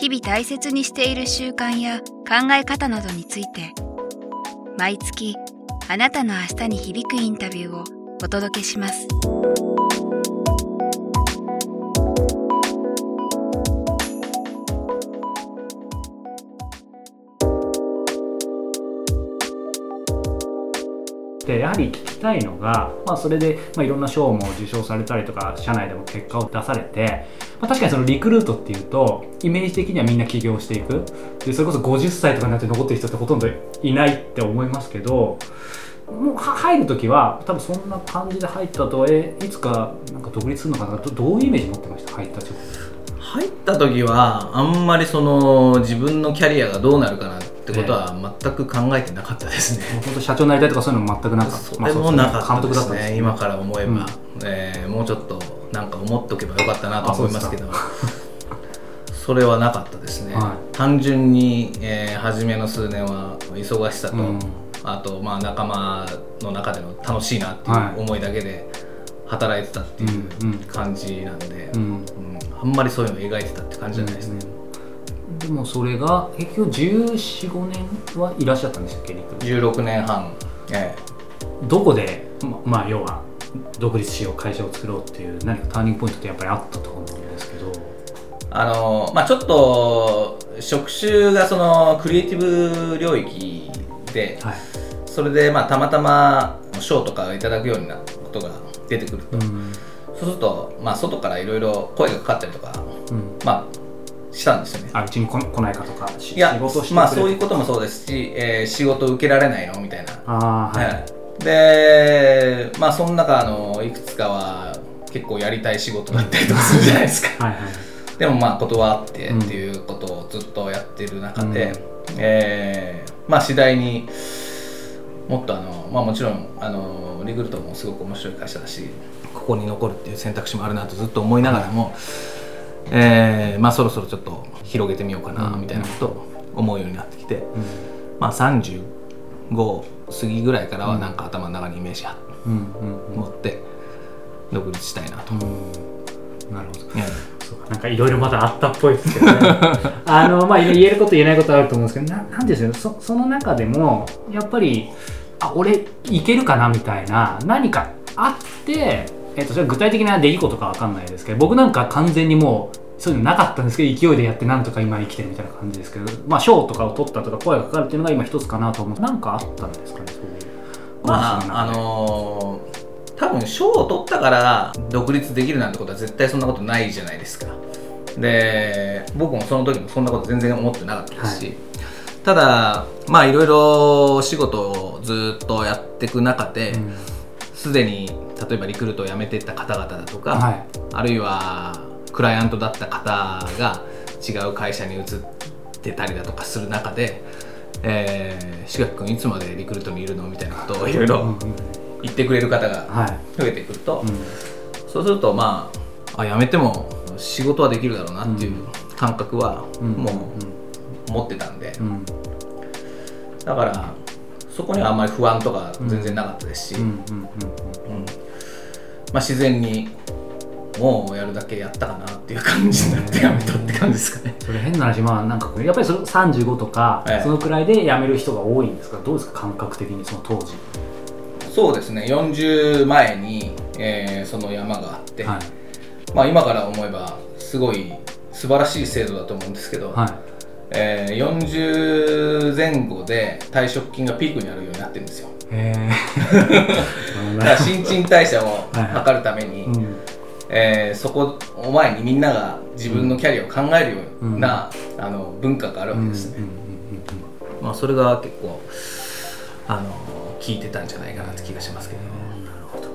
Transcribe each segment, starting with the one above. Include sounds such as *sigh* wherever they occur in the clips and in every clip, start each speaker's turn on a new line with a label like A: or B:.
A: 日々大切にしている習慣や考え方などについて毎月あなたの明日に響くインタビューをお届けします。
B: でやはり聞きたいのが、まあ、それで、まあ、いろんな賞も受賞されたりとか社内でも結果を出されて、まあ、確かにそのリクルートっていうとイメージ的にはみんな起業していく。でそれこそ50歳とかになって残ってる人ってほとんどいないって思いますけどもう入る時は多分そんな感じで入ったとえいつかなんか独立するのかな？どどういうイメージ持ってました？入った直後。
C: 入った時はあんまりその自分のキャリアがどうなるかなってことは全く考えてなかったですね。
B: もともと社長になりたいとかそういうのも全くなかった。
C: それもなかったですね。
B: ですね
C: 今から思えば、うん、えー、もうちょっとなんか思っとけばよかったなと思いますけど。それはなかったですね、はい、単純に、えー、初めの数年は忙しさと、うん、あとまあ仲間の中での楽しいなっていう思いだけで働いてたっていう感じなんで、うん。うん、あんまりそういうのを描いてたって感じじゃないですね、
B: でもそれが結局1415年はいらっしゃったんでしたっけ
C: 16年半。え
B: え。どこでままあ要は独立しよう会社を作ろうっていう何かターニングポイントってやっぱりあったと思うんですけど。
C: あのまあちょっと職種がそのクリエイティブ領域で、はい、それでまあたまたま賞とかいただくようなことが出てくると、うん、そうすると、まあ、外からいろいろ声がかかったりとか、うん、まあしたんですよね。
B: あうちに来ないかとか
C: いやまあそういうこともそうですし、えー、仕事受けられないの？みたいな。
B: あ、はい、はい、
C: でまあその中のいくつかは結構やりたい仕事だったりとかするじゃないですか。はい、はい、でもまあ断ってっていうことをずっとやってる中で、うん、えー、まあ次第にもっとあの、まあ、もちろんあのリグルトもすごく面白い会社だしここに残るっていう選択肢もあるなとずっと思いながらも、えーまあ、そろそろちょっと広げてみようかなみたいなことを思うようになってきて、うん、まあ、35過ぎぐらいからはなんか頭の中にイメージが持って独立したいなと。
B: なるほど、そうなんかいろいろまだあったっぽいですけどね。*laughs* あの、まあ、言えること言えないことあると思うんですけどななんですよそその中でもやっぱりあ俺いけるかなみたいな何かあってえっと、それ具体的な出来事かわかんないですけど僕なんか完全にもうそういうのなかったんですけど勢いでやってなんとか今生きてるみたいな感じですけどまあ賞とかを取ったとか声がかかるっていうのが今一つかなと思う。なんかあったんですかねそういう。
C: まああのー、多分賞を取ったから独立できるなんてことは絶対そんなことないじゃないですか。で僕もその時もそんなこと全然思ってなかったですし、はい、ただまあいろいろ仕事をずっとやっていく中ですで、うん、に例えばリクルートを辞めていった方々だとか、はい、あるいはクライアントだった方が違う会社に移ってたりだとかする中で「えー、志垣君いつまでリクルートにいるの?」みたいなことをいろいろ言ってくれる方が増えてくると、はいうん、そうするとまああ辞めても仕事はできるだろうなっていう感覚はもう持ってたんで、だからそこにはあんまり不安とか全然なかったですし。まあ、自然にもうやるだけやったかなっていう感じになってやめたって感じですかね。
B: それ変な話、まあ、なんかやっぱりその35とか、そのくらいで辞める人が多いんですか、どうですか、感覚的にその当時。
C: そうですね、40前に、えー、その山があって、はい、まあ、今から思えば、すごい素晴らしい制度だと思うんですけど、はい、えー、40前後で退職金がピークになるようになってるんですよ。*laughs* だから新陳代謝を測るために、はいはいうん、えー、そこを前にみんなが自分のキャリアを考えるような、うん、あの文化があるわけですね。まあ、それが結構あの聞いてたんじゃないかなって気がしますけど、ね、なるほど、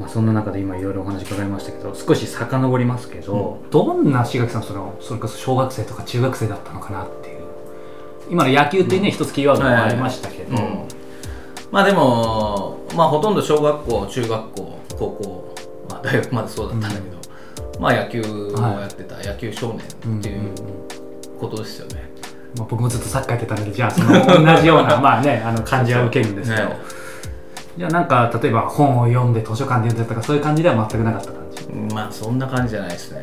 B: まあ、そんな中で今いろいろお話伺いましたけど少し遡りますけど、うん、どんな志垣さんそのそれこそ小学生とか中学生だったのかなっていう。今の野球ってね、うん、一つキーワードもありましたけど、
C: まあでも、まあ、ほとんど小学校中学校高校、まあ、大学までそうだったんだけど、まあ野球をやってた、野球少年っていうことですよね、
B: まあ、僕もずっとサッカーやってたのでじゃあその *laughs* 同じようなまあねあの感じは受けるんですけど、ね、じゃあなんか例えば本を読んで図書館で読んでたとかそういう感じでは全くなかった感
C: じ？まあそんな感じじゃないですね。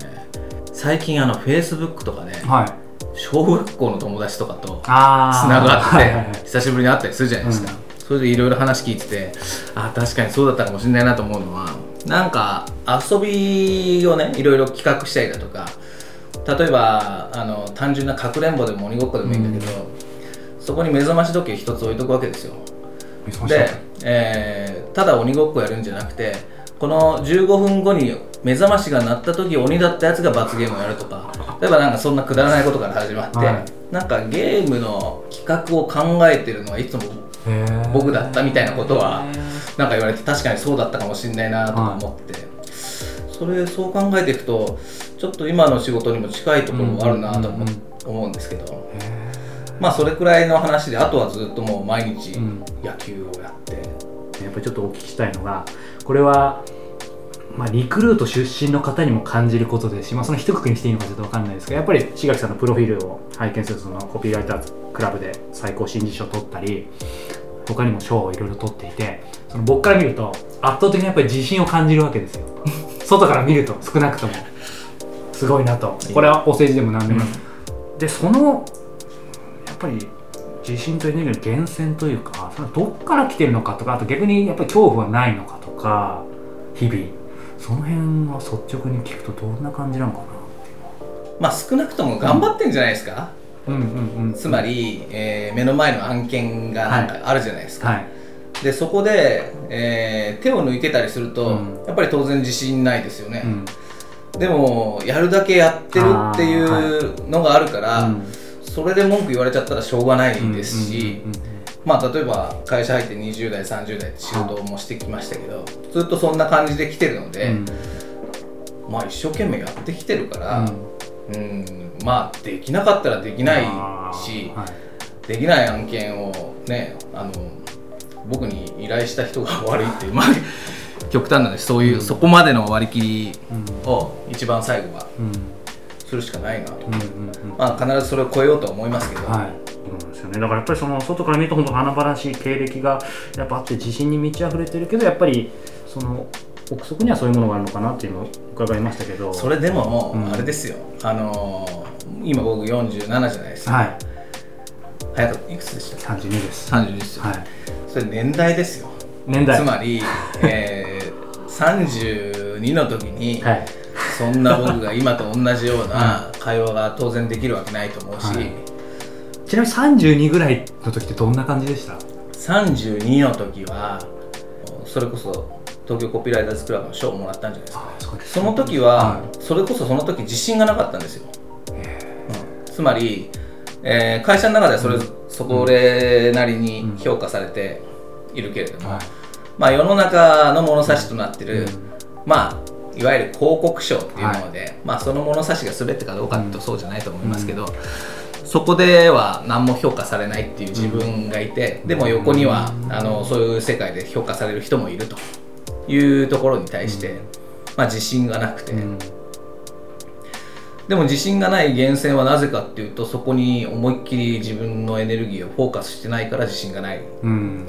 C: 最近あのフェイスブックとかね、はい、小学校の友達とかとつながって、久しぶりに会ったりするじゃないですか、うん、それでいろいろ話聞いててあ確かにそうだったかもしれないなと思うのはなんか遊びをねいろいろ企画したりだとか例えばあの単純なかくれんぼでも鬼ごっこでもいいんだけど、うん、そこに目覚まし時計一つ置いとくわけですよ。で、えー、ただ鬼ごっこやるんじゃなくてこの15分後に目覚ましが鳴った時鬼だったやつが罰ゲームをやるとか例えばなんかそんなくだらないことから始まって、はい、なんかゲームの企画を考えてるのはいつも僕だったみたいなことはなんか言われて確かにそうだったかもしれないなとか思って、はい、それそう考えていくとちょっと今の仕事にも近いところもあるなと思うんですけど、まあそれくらいの話であとはずっともう毎日野球をやって、
B: やっぱりちょっとお聞きしたいのがこれはまあ、リクルート出身の方にも感じることですし、まあ、その一括りにしていいのかちょっと分かんないですけどやっぱり志垣さんのプロフィールを拝見するとそのコピーライタークラブで最高新人賞を取ったり他にも賞をいろいろ取っていてその僕から見ると圧倒的にやっぱり自信を感じるわけですよ。*laughs* 外から見ると少なくとも。すごいなと。これはお政治でも何でも、うん、でそのやっぱり自信とエネルギーの源泉というかそれはどっから来てるのかとかあと逆にやっぱり恐怖はないのかとか日々その辺は率直に聞くとどんな感じなのかな
C: まあ少なくとも頑張ってんじゃないですか、うんうんうん、つまり、えー、目の前の案件がなんかあるじゃないですか、はい。はい、でそこで、えー、手を抜いてたりすると、うん、やっぱり当然自信ないですよね、うん、でもやるだけやってるっていうのがあるから、はい、それで文句言われちゃったらしょうがないですし、まあ、例えば会社入って20代30代って仕事もしてきましたけどずっとそんな感じで来てるので、まあ一生懸命やってきてるから、うん。まあできなかったらできないし、はい、できない案件をねあの僕に依頼した人が悪いっていうまあ極端なでそういう、うん、そこまでの割り切りを一番最後はするしかないなと、まあ、必ずそれを超えようとは思いますけど。はい
B: そうですよね。だからやっぱりその外から見ると本当華々しい経歴がやっぱあって自信に満ち溢れてるけどやっぱりその憶測にはそういうものがあるのかなっていうのを伺いましたけど。
C: それでももうあれですよ、うん、あのー、今僕47じゃないですか、はい、早かったいくつでした
B: 32です。
C: 32ですよ、はい、それ年代ですよ。
B: 年代。
C: つまり、えー、32の時に、はい、そんな僕が今と同じような会話が当然できるわけないと思うし、はい、
B: ちなみに32ぐらいの時ってどんな感じでした
C: ？32の時はそれこそ東京コピーライターズクラブの賞をもらったんじゃないですか、その時は、それこそその時自信がなかったんですよ、うん、つまり、えー、会社の中ではそれ、うん、そこれなりに評価されているけれども、まあ、世の中の物差しとなってる、まあいわゆる広告賞っていうもので、はい、まあ、その物差しが全てかどうかっていうとそうじゃないと思いますけど、そこでは何も評価されないっていう自分がいて、でも横にはあのそういう世界で評価される人もいると。いうところに対して、まあ、自信がなくて、でも自信がない源泉はなぜかっていうとそこに思いっきり自分のエネルギーをフォーカスしてないから自信がないっ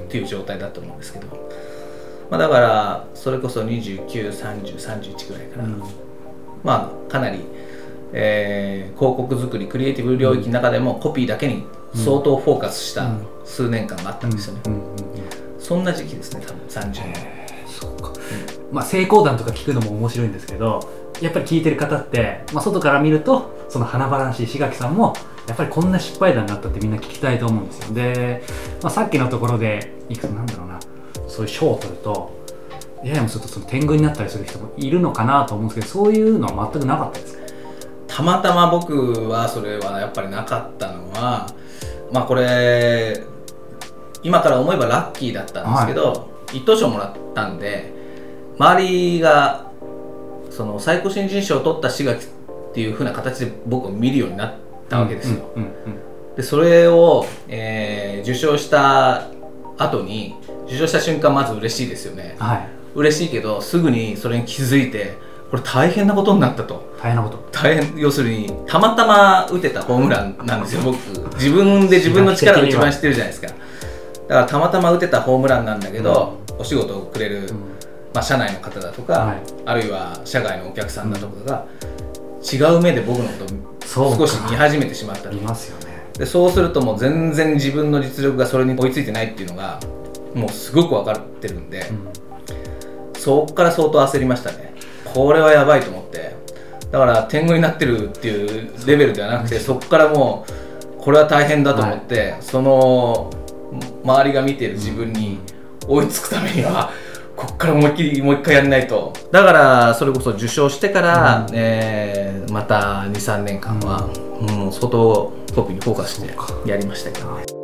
C: ていう状態だと思うんですけど、まあ、だからそれこそ293031ぐらいから、まあかなり、えー、広告作りクリエイティブ領域の中でもコピーだけに相当フォーカスした数年間があったんですよね、そんな時期ですね多分30年。
B: まあ、成功談とか聞くのも面白いんですけどやっぱり聞いてる方って、まあ、外から見るとその華々しい志垣さんもやっぱりこんな失敗談だったってみんな聞きたいと思うんですよ。で、まあ、さっきのところでいくつなんだろうな。そういう賞を取るとややもするとその天狗になったりする人もいるのかなと思うんですけどそういうのは全くなかったです
C: たまたま僕はそれはやっぱりなかったのはまあこれ今から思えばラッキーだったんですけど、はい、一等賞もらったんで周りがその最高新人賞を取った志垣っていうふうな形で僕を見るようになったわけですよ、でそれを、えー受賞した後に受賞した瞬間まず嬉しいですよね。
B: はい。
C: 嬉しいけどすぐにそれに気づいてこれ大変なことになったと。
B: 大変なこと。
C: 大変要するにたまたま打てたホームランなんですよ。僕自分で自分の力を一番知ってるじゃないですか。だからたまたま打てたホームランなんだけど、お仕事をくれる、まあ、社内の方だとか、
B: はい。
C: あるいは社外のお客さんだとかが、違う目で僕のことを少し見始めてしまったと。
B: 見ますよね。
C: でそうするともう全然自分の実力がそれに追いついてないっていうのがもうすごく分かってるんで、そこから相当焦りましたねこれはやばいと思って。だから天狗になってるっていうレベルではなくてそこからもうこれは大変だと思って、その周りが見てる自分に追いつくためにはこっから思いっきりもう一回やらないと。だからそれこそ受賞してから、えーまた23年間は、もう相当コピーにフォーカスしてやりましたけどね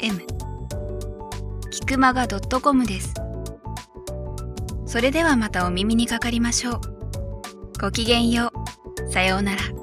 A: m キクマガ .com です。それではまたお耳にかかりましょう。ごきげんよう。さようなら。